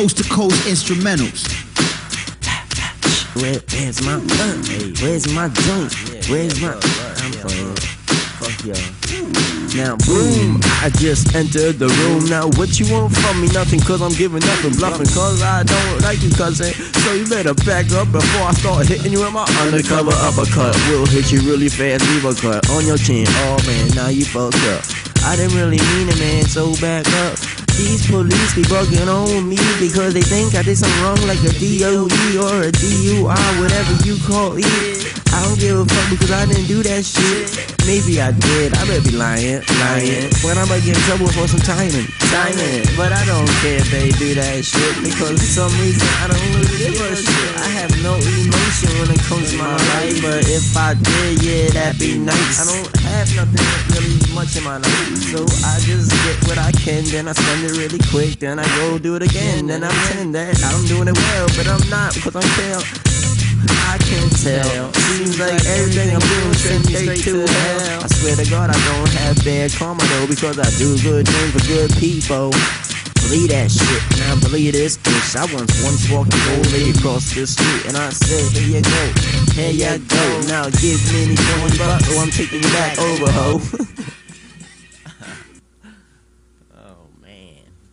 coast to coast instrumentals. Where, where's my blunt? Where's my joint? Where's my? I'm playing. Fuck y'all. Now boom, I just entered the room. Now what you want from me? Nothing, cause I'm giving nothing, bluffing, cause I don't like you, cousin. So you better back up before I start hitting you with my undercover uppercut. We'll hit you really fast, leave a cut on your chin. Oh man, now you fucked up. I didn't really mean it, man, so back up. These police be bugging on me because they think I did something wrong like a DOE or a DUI, whatever you call it. I don't give a fuck because I didn't do that shit. Maybe I did, I better be lying, lying. When I might get in trouble for some timing, timing. But I don't care if they do that shit because for some reason I don't really give a shit. I have no emotion when it comes to my life, but if I did, yeah, that'd be nice. I don't have nothing really much in my life, so I just get what I can, then I spend it really quick, then I go do it again, then I'm pretend that I'm doing it well, but I'm not because I'm fail. I can't tell. Seems like everything I'm doing sends me straight to hell. I swear to God, I don't have bad karma though, because I do good things for good people. Believe that shit, now believe this bitch. I once once walked an old lady across the street, and I said, Here you go, here you go. Now give me any 20 bucks, or I'm taking you back over, ho.